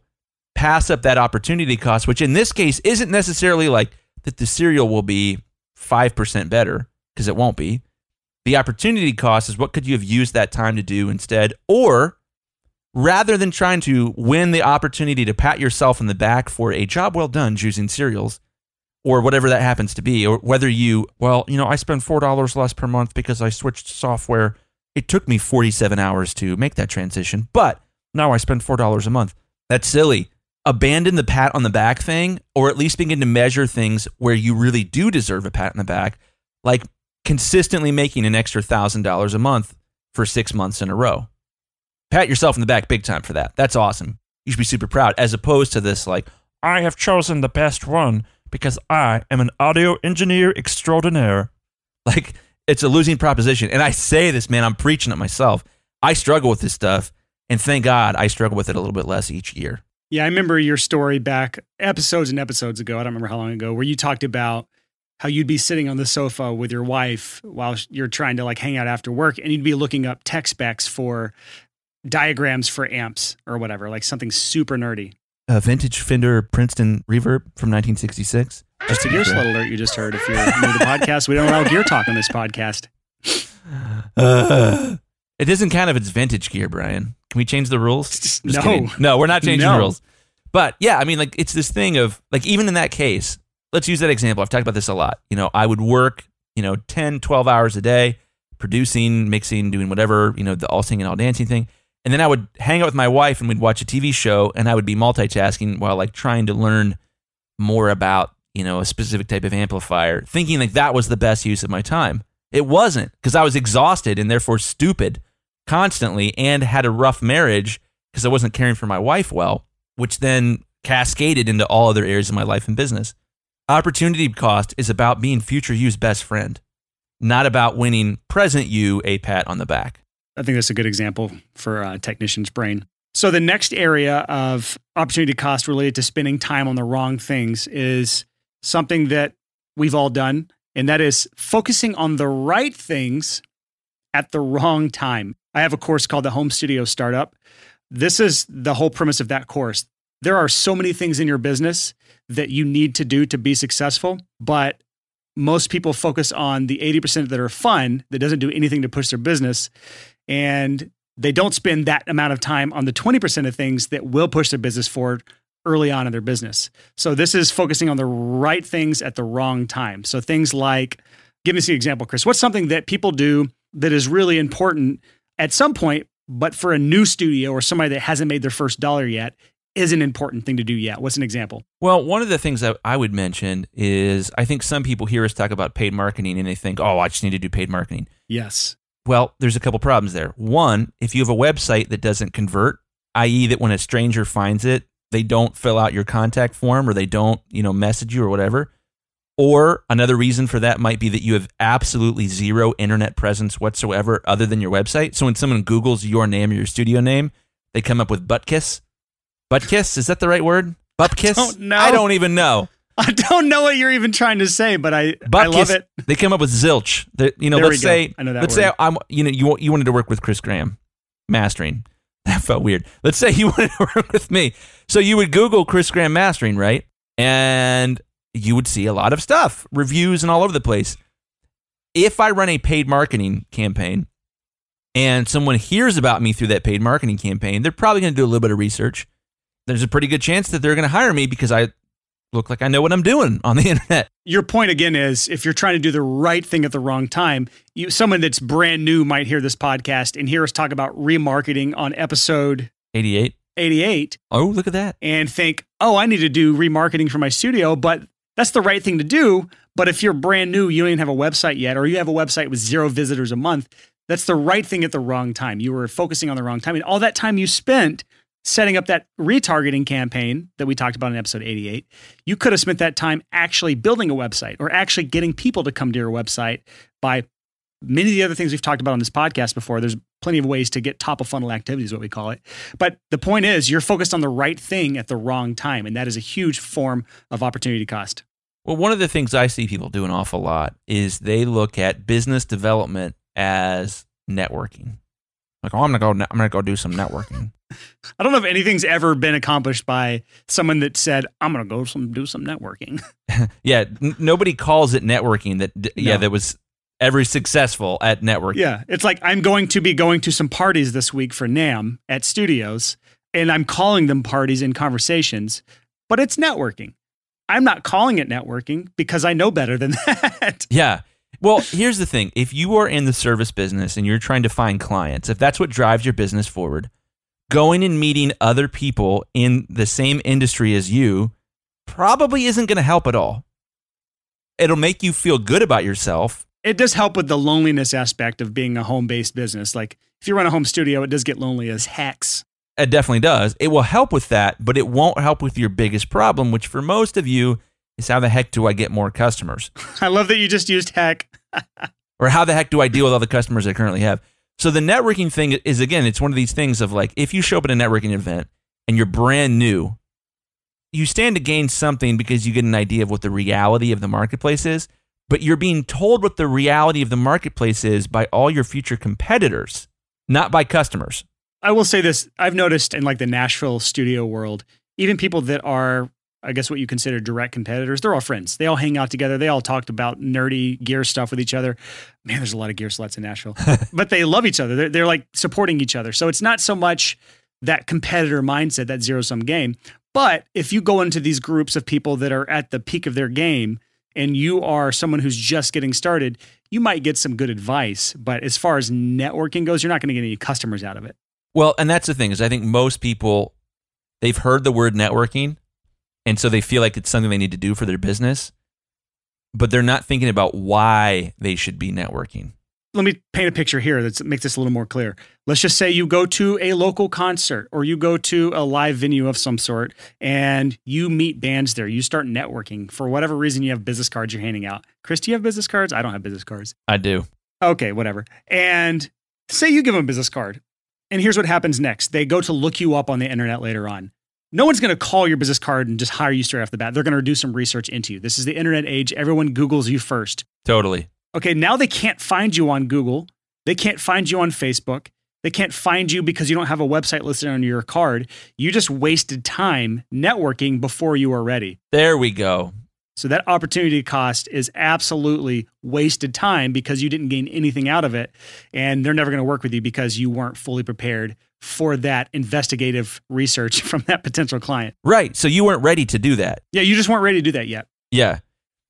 pass up that opportunity cost, which in this case isn't necessarily like that the cereal will be 5% better, because it won't be. The opportunity cost is what could you have used that time to do instead? Or rather than trying to win the opportunity to pat yourself in the back for a job well done choosing cereals or whatever that happens to be, or whether you, well, you know, I spend $4 less per month because I switched software. It took me 47 hours to make that transition, but now I spend $4 a month. That's silly. Abandon the pat on the back thing, or at least begin to measure things where you really do deserve a pat on the back, like consistently making an extra $1,000 a month for six months in a row pat yourself in the back big time for that. That's awesome. You should be super proud, as opposed to this like, I have chosen the best one because I am an audio engineer extraordinaire. Like it's a losing proposition. And I say this, man, I'm preaching it myself. I struggle with this stuff, and thank God I struggle with it a little bit less each year.
Yeah, I remember your story back episodes and episodes ago. I don't remember how long ago, where you talked about how you'd be sitting on the sofa with your wife while you're trying to like hang out after work and you'd be looking up tech specs for diagrams for amps or whatever, like something super nerdy.
A vintage Fender Princeton reverb from 1966.
Just a gear slut alert you just heard. If you're new to the podcast, we don't allow gear talk on this podcast.
Uh, it doesn't count if it's vintage gear, Brian. Can we change the rules?
Just no, kidding.
no, we're not changing
no.
the rules. But yeah, I mean, like it's this thing of like even in that case, let's use that example. I've talked about this a lot. You know, I would work, you know, 10, 12 hours a day, producing, mixing, doing whatever, you know, the all singing, all dancing thing. And then I would hang out with my wife and we'd watch a TV show and I would be multitasking while like trying to learn more about, you know, a specific type of amplifier, thinking like that was the best use of my time. It wasn't because I was exhausted and therefore stupid constantly and had a rough marriage because I wasn't caring for my wife well, which then cascaded into all other areas of my life and business. Opportunity cost is about being future you's best friend, not about winning present you a pat on the back.
I think that's a good example for a technician's brain. So the next area of opportunity cost related to spending time on the wrong things is something that we've all done, and that is focusing on the right things at the wrong time. I have a course called the Home Studio Startup. This is the whole premise of that course. There are so many things in your business that you need to do to be successful, but most people focus on the 80% that are fun that doesn't do anything to push their business and they don't spend that amount of time on the 20% of things that will push their business forward early on in their business. So this is focusing on the right things at the wrong time. So things like give me an example, Chris. What's something that people do that is really important at some point, but for a new studio or somebody that hasn't made their first dollar yet, is an important thing to do yet. What's an example?
Well, one of the things that I would mention is I think some people hear us talk about paid marketing and they think, oh, I just need to do paid marketing.
Yes.
Well, there's a couple problems there. One, if you have a website that doesn't convert, i.e., that when a stranger finds it, they don't fill out your contact form or they don't, you know, message you or whatever. Or another reason for that might be that you have absolutely zero internet presence whatsoever other than your website. So when someone Googles your name or your studio name, they come up with Buttkiss. Buttkiss, is that the right word? Buttkiss?
don't know.
I don't even know.
I don't know what you're even trying to say, but I, I love it.
They come up with zilch. They- you know,
There
let's say
I know that
let's
word.
say I'm you know you you wanted to work with Chris Graham mastering. That felt weird. Let's say you wanted to work with me. So you would Google Chris Graham mastering, right? And you would see a lot of stuff, reviews and all over the place. If I run a paid marketing campaign and someone hears about me through that paid marketing campaign, they're probably going to do a little bit of research. There's a pretty good chance that they're going to hire me because I look like I know what I'm doing on the internet.
Your point again is if you're trying to do the right thing at the wrong time, you someone that's brand new might hear this podcast and hear us talk about remarketing on episode
88.
88
Oh, look at that.
and think, "Oh, I need to do remarketing for my studio," but that's the right thing to do. But if you're brand new, you don't even have a website yet, or you have a website with zero visitors a month, that's the right thing at the wrong time. You were focusing on the wrong time. And all that time you spent setting up that retargeting campaign that we talked about in episode 88, you could have spent that time actually building a website or actually getting people to come to your website by many of the other things we've talked about on this podcast before. There's plenty of ways to get top of funnel activities, what we call it. But the point is, you're focused on the right thing at the wrong time. And that is a huge form of opportunity cost.
Well, one of the things I see people do an awful lot is they look at business development as networking. Like, oh, I'm gonna go. I'm gonna go do some networking.
I don't know if anything's ever been accomplished by someone that said, I'm going to go some, do some networking.
yeah, n- nobody calls it networking. That d- yeah, that was ever successful at networking.
Yeah, it's like I'm going to be going to some parties this week for NAMM at studios, and I'm calling them parties and conversations, but it's networking. I'm not calling it networking because I know better than that.
Yeah. Well, here's the thing: if you are in the service business and you're trying to find clients, if that's what drives your business forward, going and meeting other people in the same industry as you probably isn't going to help at all. It'll make you feel good about yourself.
It does help with the loneliness aspect of being a home based business. Like if you run a home studio, it does get lonely as hex.
It definitely does. It will help with that, but it won't help with your biggest problem, which for most of you is how the heck do I get more customers?
I love that you just used heck.
or how the heck do I deal with all the customers I currently have? So the networking thing is again, it's one of these things of like if you show up at a networking event and you're brand new, you stand to gain something because you get an idea of what the reality of the marketplace is, but you're being told what the reality of the marketplace is by all your future competitors, not by customers.
I will say this I've noticed in like the Nashville studio world, even people that are, I guess, what you consider direct competitors, they're all friends. They all hang out together. They all talked about nerdy gear stuff with each other. Man, there's a lot of gear sluts in Nashville, but they love each other. They're, they're like supporting each other. So it's not so much that competitor mindset, that zero sum game. But if you go into these groups of people that are at the peak of their game and you are someone who's just getting started, you might get some good advice. But as far as networking goes, you're not going to get any customers out of it.
Well, and that's the thing is I think most people they've heard the word networking and so they feel like it's something they need to do for their business, but they're not thinking about why they should be networking.
let me paint a picture here that makes this a little more clear. Let's just say you go to a local concert or you go to a live venue of some sort and you meet bands there. You start networking. For whatever reason, you have business cards you're handing out. Chris, do you have business cards? I don't have business cards.
I do.
Okay, whatever. And say you give them a business card. And here's what happens next they go to look you up on the internet later on. No one's going to call your business card and just hire you straight off the bat. They're going to do some research into you. This is the internet age. Everyone Googles you first.
Totally.
Okay, now they can't find you on Google. They can't find you on Facebook. They can't find you because you don't have a website listed on your card. You just wasted time networking before you were ready.
There we go.
So that opportunity cost is absolutely wasted time because you didn't gain anything out of it. And they're never going to work with you because you weren't fully prepared for that investigative research from that potential client.
Right. So you weren't ready to do that.
Yeah, you just weren't ready to do that yet.
Yeah.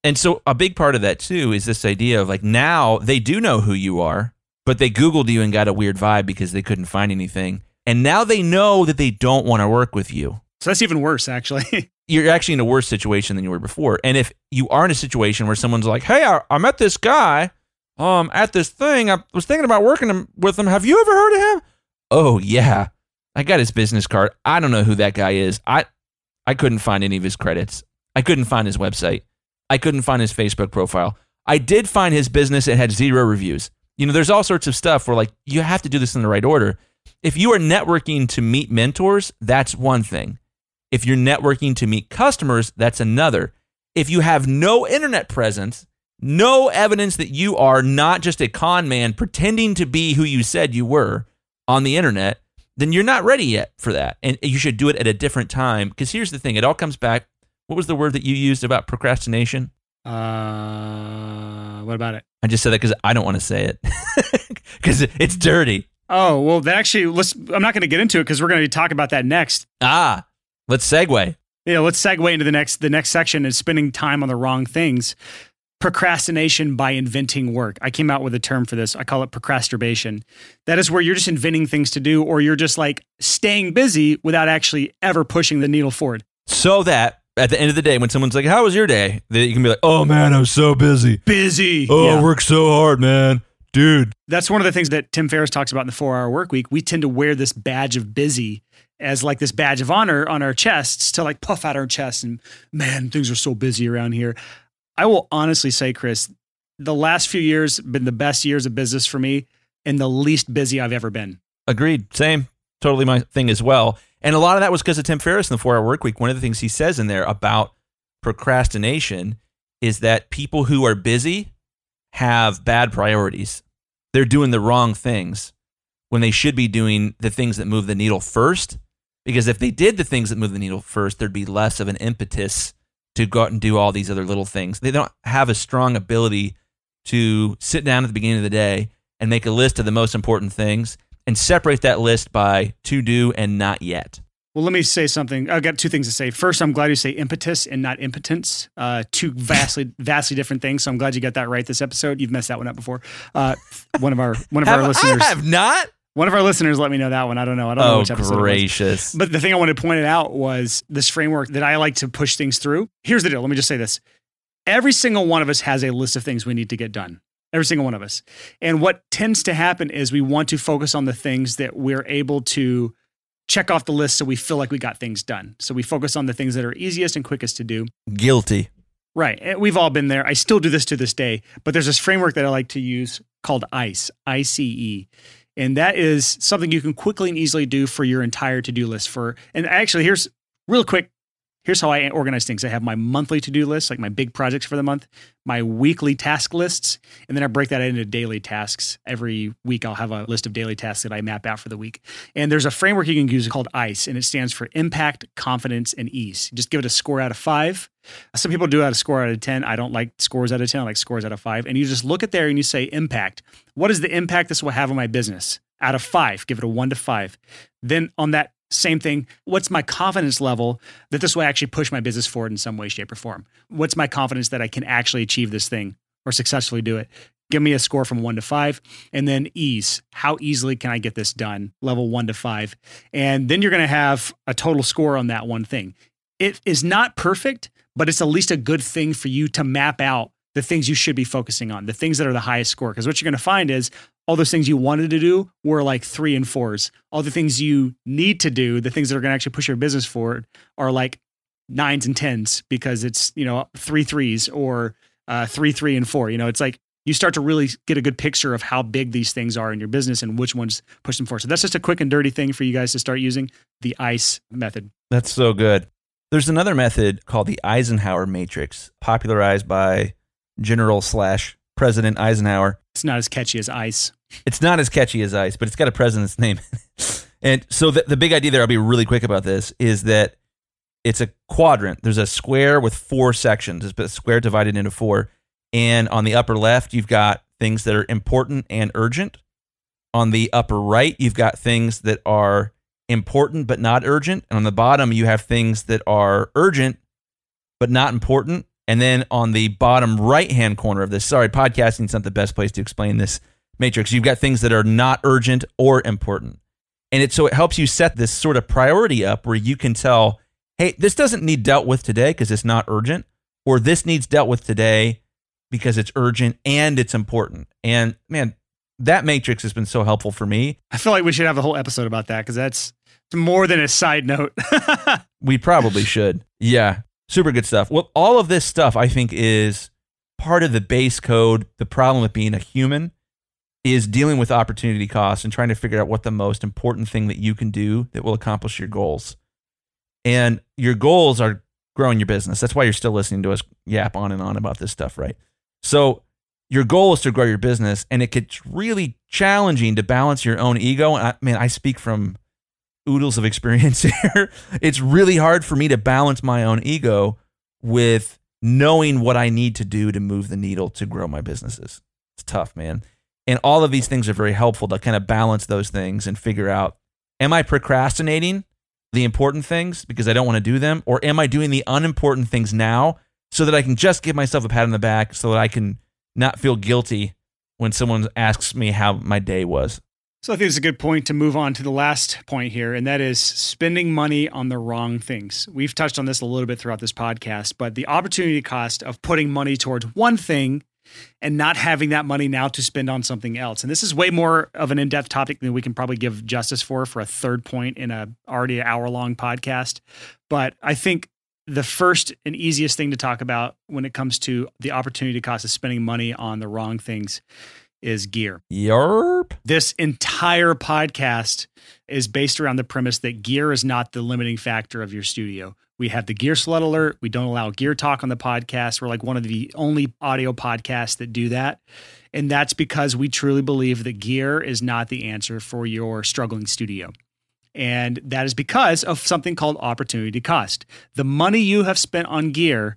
And so a big part of that too is this idea of like now they do know who you are, but they Googled you and got a weird vibe because they couldn't find anything. And now they know that they don't want to work with you.
So that's even worse, actually.
You're actually in a worse situation than you were before. And if you are in a situation where someone's like, "Hey, I, I met this guy um at this thing. I was thinking about working with him. Have you ever heard of him?" Oh yeah, I got his business card. I don't know who that guy is. I I couldn't find any of his credits. I couldn't find his website. I couldn't find his Facebook profile. I did find his business. It had zero reviews. You know, there's all sorts of stuff where like you have to do this in the right order. If you are networking to meet mentors, that's one thing. If you're networking to meet customers, that's another. If you have no internet presence, no evidence that you are not just a con man pretending to be who you said you were on the internet, then you're not ready yet for that. And you should do it at a different time. Because here's the thing it all comes back. What was the word that you used about procrastination?
Uh, what about it?
I just said that because I don't want to say it because it's dirty.
Oh well, that actually let's. I'm not going to get into it because we're going to talk about that next.
Ah, let's segue.
Yeah, let's segue into the next the next section is spending time on the wrong things. Procrastination by inventing work. I came out with a term for this. I call it procrastination. That is where you're just inventing things to do, or you're just like staying busy without actually ever pushing the needle forward.
So that at the end of the day, when someone's like, "How was your day?" That you can be like, "Oh man, I was so busy.
Busy.
Oh,
Yeah.
I worked so hard, man, dude."
That's one of the things that Tim Ferriss talks about in the four hour work week. We tend to wear this badge of busy as like this badge of honor on our chests to like puff out our chests and man, things are so busy around here. I will honestly say, Chris, the last few years have been the best years of business for me and the least busy I've ever been.
Agreed. Same. Totally my thing as well. And a lot of that was because of Tim Ferriss in the four hour work week. One of the things he says in there about procrastination is that people who are busy have bad priorities. They're doing the wrong things when they should be doing the things that move the needle first. Because if they did the things that move the needle first, there'd be less of an impetus to go out and do all these other little things. They don't have a strong ability to sit down at the beginning of the day and make a list of the most important things and separate that list by to do and not yet.
Well, let me say something. I've got two things to say. First, I'm glad you say impetus and not impotence. Uh, two vastly, vastly different things. So I'm glad you got that right this episode. You've messed that one up before. Uh, one of our one of our listeners,
I have not.
One of our listeners, let me know that one. I don't know. I don't know
Oh,
which episode. it was.
gracious.
But the thing I wanted to point it out was this framework that I like to push things through. Here's the deal. Let me just say this. Every single one of us has a list of things we need to get done. Every single one of us. And what tends to happen is we want to focus on the things that we're able to check off the list so we feel like we got things done. So we focus on the things that are easiest and quickest to do.
Guilty.
Right. Eh, we've all been there. I still do this to this day, but there's this framework that I like to use called ICE, I C E. And that is something you can quickly and easily do for your entire to do list. For and actually, here's real quick. Here's how I organize things. I have my monthly to do list, like my big projects for the month, my weekly task lists, and then I break that into daily tasks. Every week, I'll have a list of daily tasks that I map out for the week. And there's a framework you can use called ICE, and it stands for impact, confidence, and ease. Just give it a score out of five. Some people do out a score out of 10. I don't like scores out of 10. I like scores out of five. And you just look at there and you say impact. What is the impact this will have on my business? Out of five, give it a one to five. Then on that same thing, what's my confidence level that this will actually push my business forward in some way, shape, or form? What's my confidence that I can actually achieve this thing or successfully do it? Give me a score from one to five. And then ease. How easily can I get this done? Level one to five. And then you're going to have a total score on that one thing. It is not perfect, but it's at least a good thing for you to map out the things you should be focusing on, the things that are the highest score. Because what you're going to find is all those things you wanted to do were like three and fours. All the things you need to do, the things that are going to actually push your business forward, are like nines and tens because it's you know three threes or uh, three three and four. You know, it's like you start to really get a good picture of how big these things are in your business and which ones push them forward. So that's just a quick and dirty thing for you guys to start using the ICE method.
That's so good. There's another method called the Eisenhower matrix, popularized by General slash President Eisenhower.
It's not as catchy as ICE.
It's not as catchy as ice, but it's got a president's name. and so the, the big idea there, I'll be really quick about this, is that it's a quadrant. There's a square with four sections. It's a square divided into four. And on the upper left, you've got things that are important and urgent. On the upper right, you've got things that are important but not urgent. And on the bottom, you have things that are urgent but not important. And then on the bottom right hand corner of this, sorry, podcasting's not the best place to explain this matrix. You've got things that are not urgent or important. And it so it helps you set this sort of priority up where you can tell, hey, this doesn't need dealt with today because it's not urgent, or this needs dealt with today because it's urgent and it's important. And man, that matrix has been so helpful for me.
I feel like we should have a whole episode about that because that's more than a side note.
we probably should. Yeah. Super good stuff. Well, all of this stuff I think is part of the base code. The problem with being a human is dealing with opportunity costs and trying to figure out what the most important thing that you can do that will accomplish your goals. And your goals are growing your business. That's why you're still listening to us yap on and on about this stuff, right? So your goal is to grow your business, and it gets really challenging to balance your own ego. And I man, I speak from oodles of experience here. it's really hard for me to balance my own ego with knowing what I need to do to move the needle to grow my businesses. It's tough, man. And all of these things are very helpful to kind of balance those things and figure out am I procrastinating the important things because I don't want to do them? Or am I doing the unimportant things now so that I can just give myself a pat on the back so that I can not feel guilty when someone asks me how my day was?
So I think it's a good point to move on to the last point here, and that is spending money on the wrong things. We've touched on this a little bit throughout this podcast, but the opportunity cost of putting money towards one thing and not having that money now to spend on something else. And this is way more of an in-depth topic than we can probably give justice for for a third point in a already hour-long podcast. But I think the first and easiest thing to talk about when it comes to the opportunity cost of spending money on the wrong things is gear.
Yerp.
This entire podcast is based around the premise that gear is not the limiting factor of your studio. We have the Gear Slut Alert. We don't allow gear talk on the podcast. We're like one of the only audio podcasts that do that. And that's because we truly believe that gear is not the answer for your struggling studio. And that is because of something called opportunity cost. The money you have spent on gear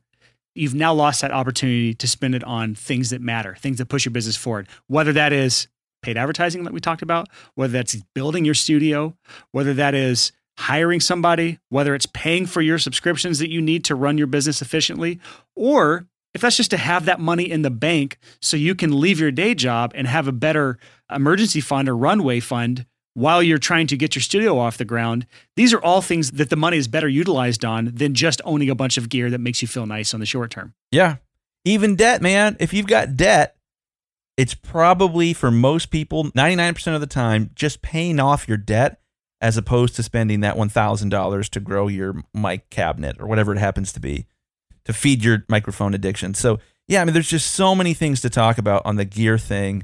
you've now lost that opportunity to spend it on things that matter, things that push your business forward. Whether that is paid advertising that we talked about, whether that's building your studio, whether that is hiring somebody, whether it's paying for your subscriptions that you need to run your business efficiently, or if that's just to have that money in the bank so you can leave your day job and have a better emergency fund or runway fund while you're trying to get your studio off the ground, these are all things that the money is better utilized on than just owning a bunch of gear that makes you feel nice on the short term.
Yeah. Even debt, man. If you've got debt, it's probably for most people, 99% of the time, just paying off your debt as opposed to spending that $1,000 to grow your mic cabinet or whatever it happens to be to feed your microphone addiction. So, yeah, I mean, there's just so many things to talk about on the gear thing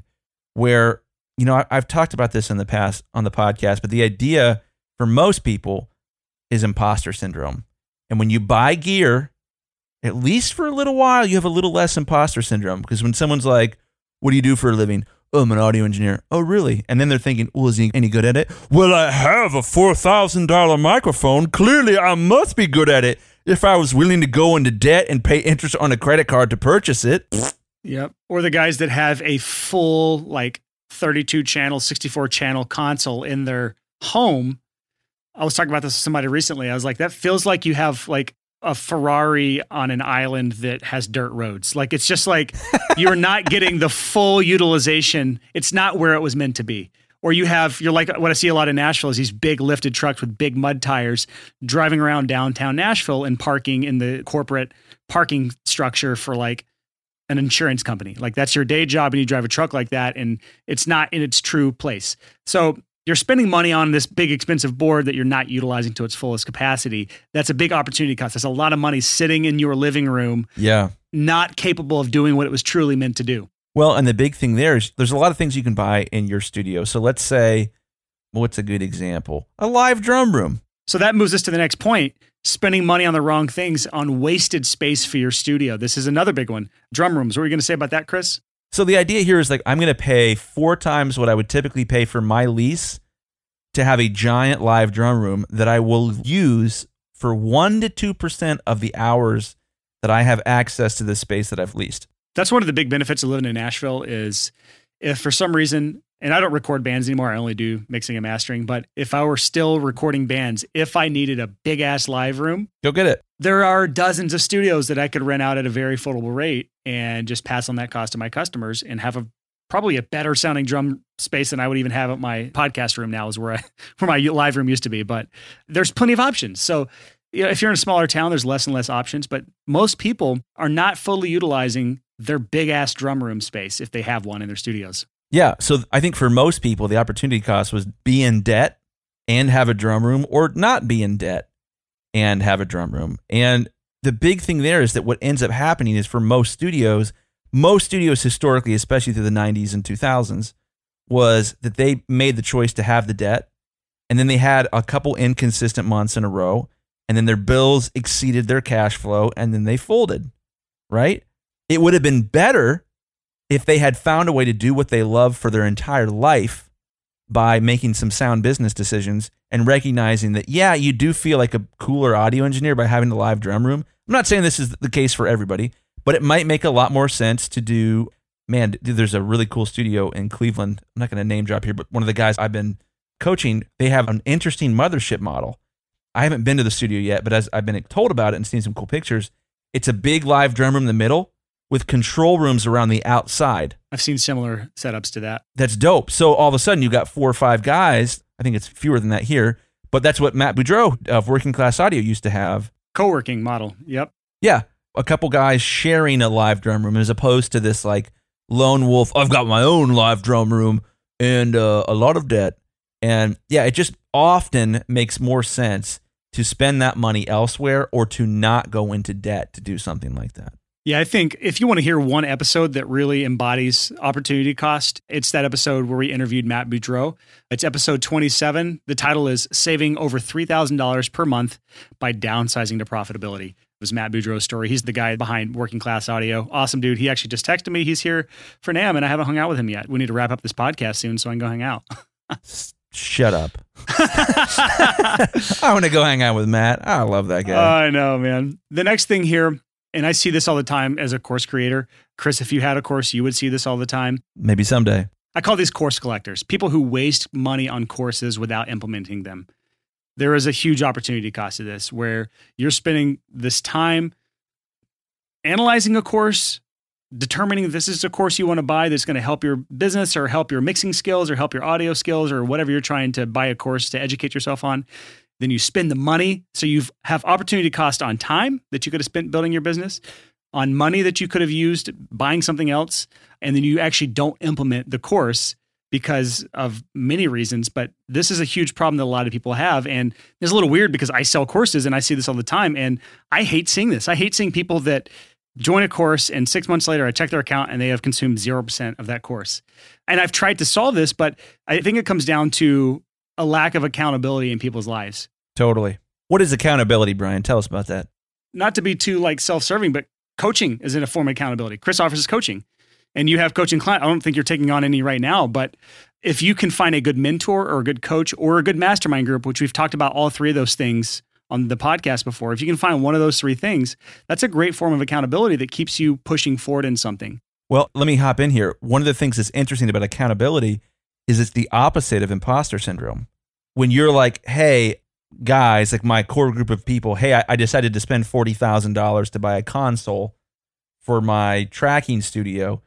where you know, I, I've talked about this in the past on the podcast, but the idea for most people is imposter syndrome. And when you buy gear, at least for a little while, you have a little less imposter syndrome. Because when someone's like, What do you do for a living? Oh, I'm an audio engineer. Oh, really? And then they're thinking, Well, is he any good at it? Well, I have a $4,000 microphone. Clearly, I must be good at it if I was willing to go into debt and pay interest on a credit card to purchase it.
Yep. Or the guys that have a full, like, 32 channel, 64 channel console in their home. I was talking about this with somebody recently. I was like, that feels like you have like a Ferrari on an island that has dirt roads. Like it's just like you're not getting the full utilization. It's not where it was meant to be. Or you have you're like what I see a lot in Nashville is these big lifted trucks with big mud tires driving around downtown Nashville and parking in the corporate parking structure for like an insurance company. Like that's your day job and you drive a truck like that and it's not in its true place. So you're spending money on this big expensive board that you're not utilizing to its fullest capacity. That's a big opportunity cost. That's a lot of money sitting in your living room.
Yeah.
Not capable of doing what it was truly meant to do.
Well, and the big thing there is there's a lot of things you can buy in your studio. So let's say, what's a good example? A live drum room.
So that moves us to the next point spending money on the wrong things on wasted space for your studio. This is another big one. Drum rooms. What are you going to say about that, Chris?
So the idea here is like I'm going to pay four times what I would typically pay for my lease to have a giant live drum room that I will use for 1 to 2% of the hours that I have access to the space that I've leased.
That's one of the big benefits of living in Nashville is if for some reason and I don't record bands anymore. I only do mixing and mastering. But if I were still recording bands, if I needed a big ass live room,
go get it.
There are dozens of studios that I could rent out at a very affordable rate and just pass on that cost to my customers and have a probably a better sounding drum space than I would even have at my podcast room now is where I where my live room used to be. But there's plenty of options. So you know, if you're in a smaller town, there's less and less options. But most people are not fully utilizing their big ass drum room space if they have one in their studios.
Yeah. So I think for most people, the opportunity cost was be in debt and have a drum room or not be in debt and have a drum room. And the big thing there is that what ends up happening is for most studios, most studios historically, especially through the 90s and 2000s, was that they made the choice to have the debt and then they had a couple inconsistent months in a row and then their bills exceeded their cash flow and then they folded, right? It would have been better if they had found a way to do what they love for their entire life by making some sound business decisions and recognizing that, yeah, you do feel like a cooler audio engineer by having a live drum room. I'm not saying this is the case for everybody, but it might make a lot more sense to do. Man, there's a really cool studio in Cleveland. I'm not going to name drop here, but one of the guys I've been coaching, they have an interesting mothership model. I haven't been to the studio yet, but as I've been told about it and seen some cool pictures, it's a big live drum room in the middle with control rooms around the outside.
I've seen similar setups to that.
That's dope. So all of a sudden, you've got four or five guys. I think it's fewer than that here, but that's what Matt Boudreau of Working Class Audio used to have.
Co-working model. Yep.
Yeah, a couple guys sharing a live drum room as opposed to this like lone wolf. I've got my own live drum room and uh, a lot of debt. And yeah, it just often makes more sense to spend that money elsewhere or to not go into debt to do something like that.
Yeah, I think if you want to hear one episode that really embodies opportunity cost, it's that episode where we interviewed Matt Boudreau. It's episode 27. The title is Saving Over $3,000 per month by Downsizing to Profitability. It was Matt Boudreau's story. He's the guy behind Working Class Audio. Awesome dude. He actually just texted me. He's here for NAMM, and I haven't hung out with him yet. We need to wrap up this podcast soon so I can go hang out.
Shut up. I want to go hang out with Matt. I love that guy.
I know, man. The next thing here and I see this all the time as a course creator. Chris, if you had a course, you would see this all the time.
Maybe someday.
I call these course collectors, people who waste money on courses without implementing them. There is a huge opportunity cost to this where you're spending this time analyzing a course, determining if this is a course you want to buy that's going to help your business or help your mixing skills or help your audio skills or whatever you're trying to buy a course to educate yourself on then you spend the money. So you have opportunity cost on time that you could have spent building your business, on money that you could have used buying something else, and then you actually don't implement the course because of many reasons. But this is a huge problem that a lot of people have. And it's a little weird because I sell courses and I see this all the time. And I hate seeing this. I hate seeing people that join a course and six months later I check their account and they have consumed 0% of that course. And I've tried to solve this, but I think it comes down to a lack of accountability in people's lives.
Totally. What is accountability, Brian? Tell us about that.
Not to be too like self-serving, but coaching is in a form of accountability. Chris offers coaching, and you have coaching client. I don't think you're taking on any right now, but if you can find a good mentor or a good coach or a good mastermind group, which we've talked about all three of those things on the podcast before, if you can find one of those three things, that's a great form of accountability that keeps you pushing forward in something.
Well, let me hop in here. One of the things that's interesting about accountability is it's the opposite of imposter syndrome when you're like, hey, guys, like my core group of people, hey, I, I decided to spend $40,000 to buy a console for my tracking studio.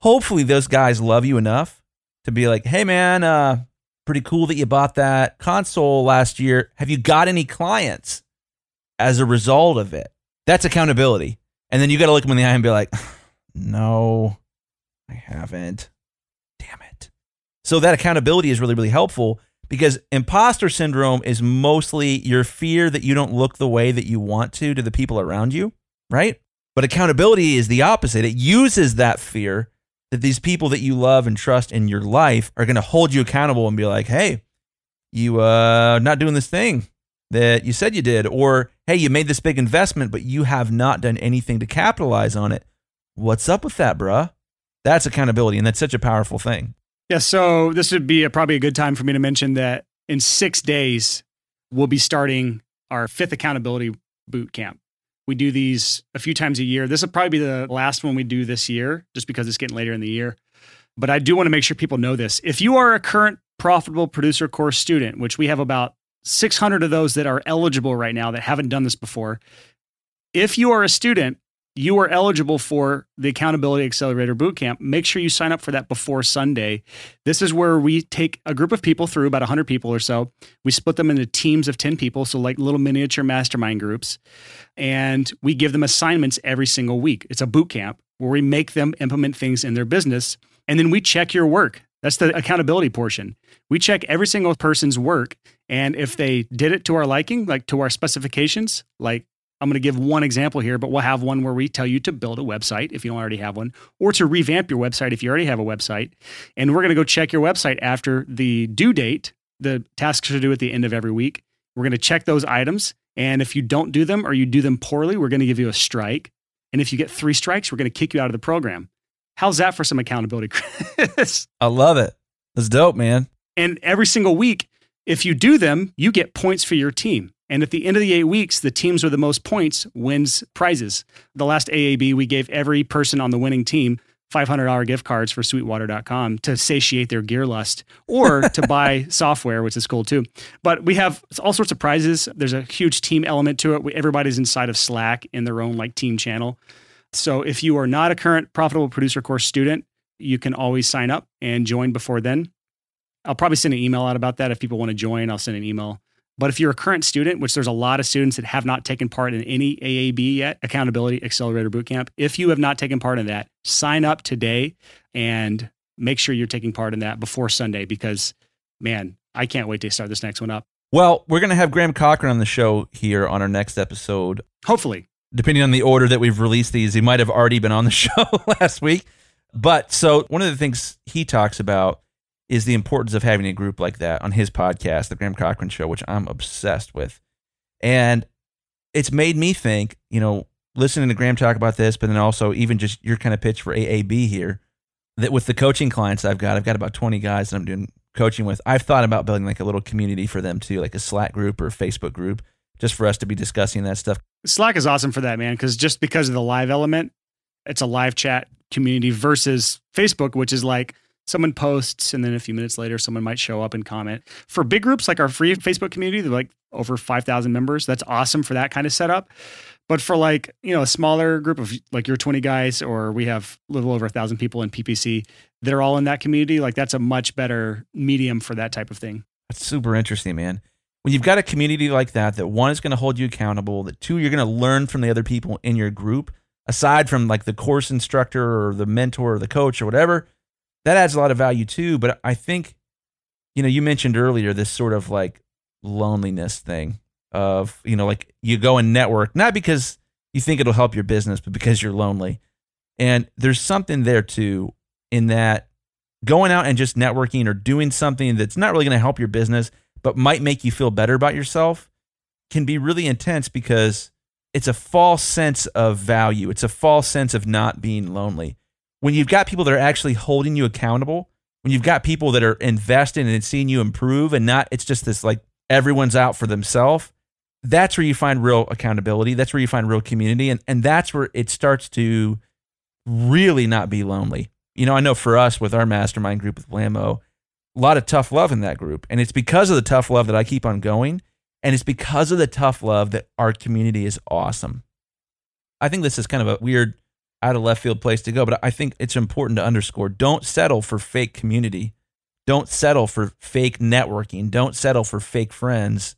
Hopefully, those guys love you enough to be like, hey, man, uh, pretty cool that you bought that console last year. Have you got any clients as a result of it? That's accountability. And then you got to look them in the eye and be like, no, I haven't. So that accountability is really, really helpful because imposter syndrome is mostly your fear that you don't look the way that you want to to the people around you, right? But accountability is the opposite. It uses that fear that these people that you love and trust in your life are going to hold you accountable and be like, "Hey, you uh not doing this thing that you said you did or hey, you made this big investment but you have not done anything to capitalize on it. What's up with that, bruh?" That's accountability and that's such a powerful thing.
Yeah, so this would be a, probably a good time for me to mention that in six days, we'll be starting our fifth accountability boot camp. We do these a few times a year. This will probably be the last one we do this year, just because it's getting later in the year. But I do want to make sure people know this. If you are a current profitable producer course student, which we have about 600 of those that are eligible right now that haven't done this before, if you are a student, you are eligible for the Accountability Accelerator Bootcamp, make sure you sign up for that before Sunday. This is where we take a group of people through about 100 people or so. We split them into teams of 10 people, so like little miniature mastermind groups, and we give them assignments every single week. It's a bootcamp where we make them implement things in their business, and then we check your work. That's the accountability portion. We check every single person's work. And if they did it to our liking, like to our specifications, like I'm going to give one example here, but we'll have one where we tell you to build a website if you don't already have one, or to revamp your website if you already have a website. And we're going to go check your website after the due date. The tasks are due at the end of every week. We're going to check those items. And if you don't do them or you do them poorly, we're going to give you a strike. And if you get three strikes, we're going to kick you out of the program. How's that for some accountability, Chris?
I love it. That's dope, man.
And every single week, if you do them, you get points for your team. And at the end of the eight weeks, the teams with the most points wins prizes. The last AAB, we gave every person on the winning team $500 gift cards for sweetwater.com to satiate their gear lust or to buy software, which is cool too. But we have all sorts of prizes. There's a huge team element to it. We, everybody's inside of Slack in their own like team channel. So if you are not a current profitable producer course student, you can always sign up and join before then. I'll probably send an email out about that. If people want to join, I'll send an email. But if you're a current student, which there's a lot of students that have not taken part in any AAB yet, Accountability Accelerator Bootcamp, if you have not taken part in that, sign up today and make sure you're taking part in that before Sunday because, man, I can't wait to start this next one up.
Well, we're going to have Graham Cochran on the show here on our next episode.
Hopefully.
Depending on the order that we've released these, he might have already been on the show last week. But so one of the things he talks about is the importance of having a group like that on his podcast, The Graham Cochran Show, which I'm obsessed with. And it's made me think, you know, listening to Graham talk about this, but then also even just your kind of pitch for AAB here, that with the coaching clients I've got, I've got about 20 guys that I'm doing coaching with. I've thought about building like a little community for them too, like a Slack group or a Facebook group, just for us to be discussing that stuff.
Slack is awesome for that, man, because just because of the live element, it's a live chat community versus Facebook, which is like, someone posts and then a few minutes later someone might show up and comment. For big groups like our free facebook community they're like over 5000 members. That's awesome for that kind of setup. But for like you know a smaller group of like your 20 guys or we have a little over a thousand people in ppc they're all in that community like that's a much better medium for that type of thing.
That's super interesting man. When you've got a community like that that one is going to hold you accountable that two you're going to learn from the other people in your group aside from like the course instructor or the mentor or the coach or whatever that adds a lot of value too. But I think, you know, you mentioned earlier this sort of like loneliness thing of, you know, like you go and network, not because you think it'll help your business, but because you're lonely. And there's something there too in that going out and just networking or doing something that's not really going to help your business, but might make you feel better about yourself can be really intense because it's a false sense of value. It's a false sense of not being lonely when you've got people that are actually holding you accountable, when you've got people that are investing and seeing you improve and not it's just this like everyone's out for themselves, that's where you find real accountability. That's where you find real community. And and that's where it starts to really not be lonely. You know, I know for us with our mastermind group with Blammo, a lot of tough love in that group. And it's because of the tough love that I keep on going. And it's because of the tough love that our community is awesome. I think this is kind of a weird out of left field place to go. But I think it's important to underscore don't settle for fake community. Don't settle for fake networking. Don't settle for fake friends.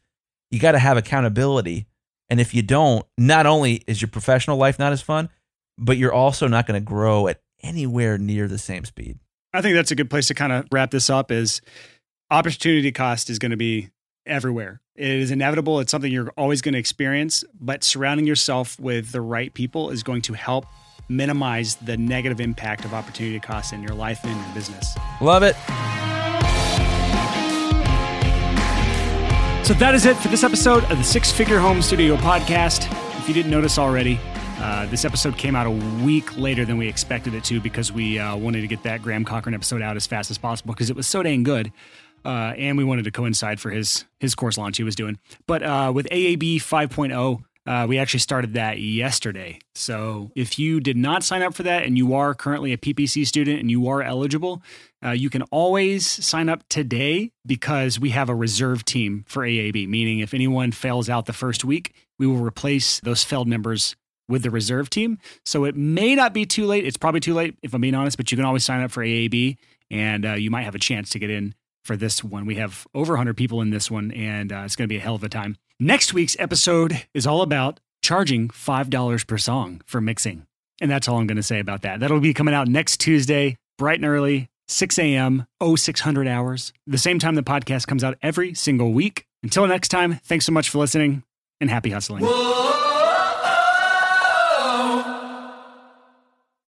You got to have accountability. And if you don't, not only is your professional life not as fun, but you're also not going to grow at anywhere near the same speed.
I think that's a good place to kind of wrap this up is opportunity cost is going to be everywhere. It is inevitable. It's something you're always going to experience, but surrounding yourself with the right people is going to help minimize the negative impact of opportunity costs in your life and your business.
Love it.
So that is it for this episode of the Six Figure Home Studio podcast. If you didn't notice already, uh, this episode came out a week later than we expected it to because we uh, wanted to get that Graham Cochran episode out as fast as possible because it was so dang good. Uh, and we wanted to coincide for his his course launch he was doing. But uh, with AAB 5.0, uh, we actually started that yesterday. So if you did not sign up for that and you are currently a PPC student and you are eligible, uh, you can always sign up today because we have a reserve team for AAB, meaning if anyone fails out the first week, we will replace those failed members with the reserve team. So it may not be too late. It's probably too late if I'm being honest, but you can always sign up for AAB and uh, you might have a chance to get in for this one. We have over 100 people in this one, and uh, it's going to be a hell of a time. Next week's episode is all about charging $5 per song for mixing. And that's all I'm going to say about that. That'll be coming out next Tuesday, bright and early, 6 a.m., 0600 hours, the same time the podcast comes out every single week. Until next time, thanks so much for listening and happy hustling. Whoa.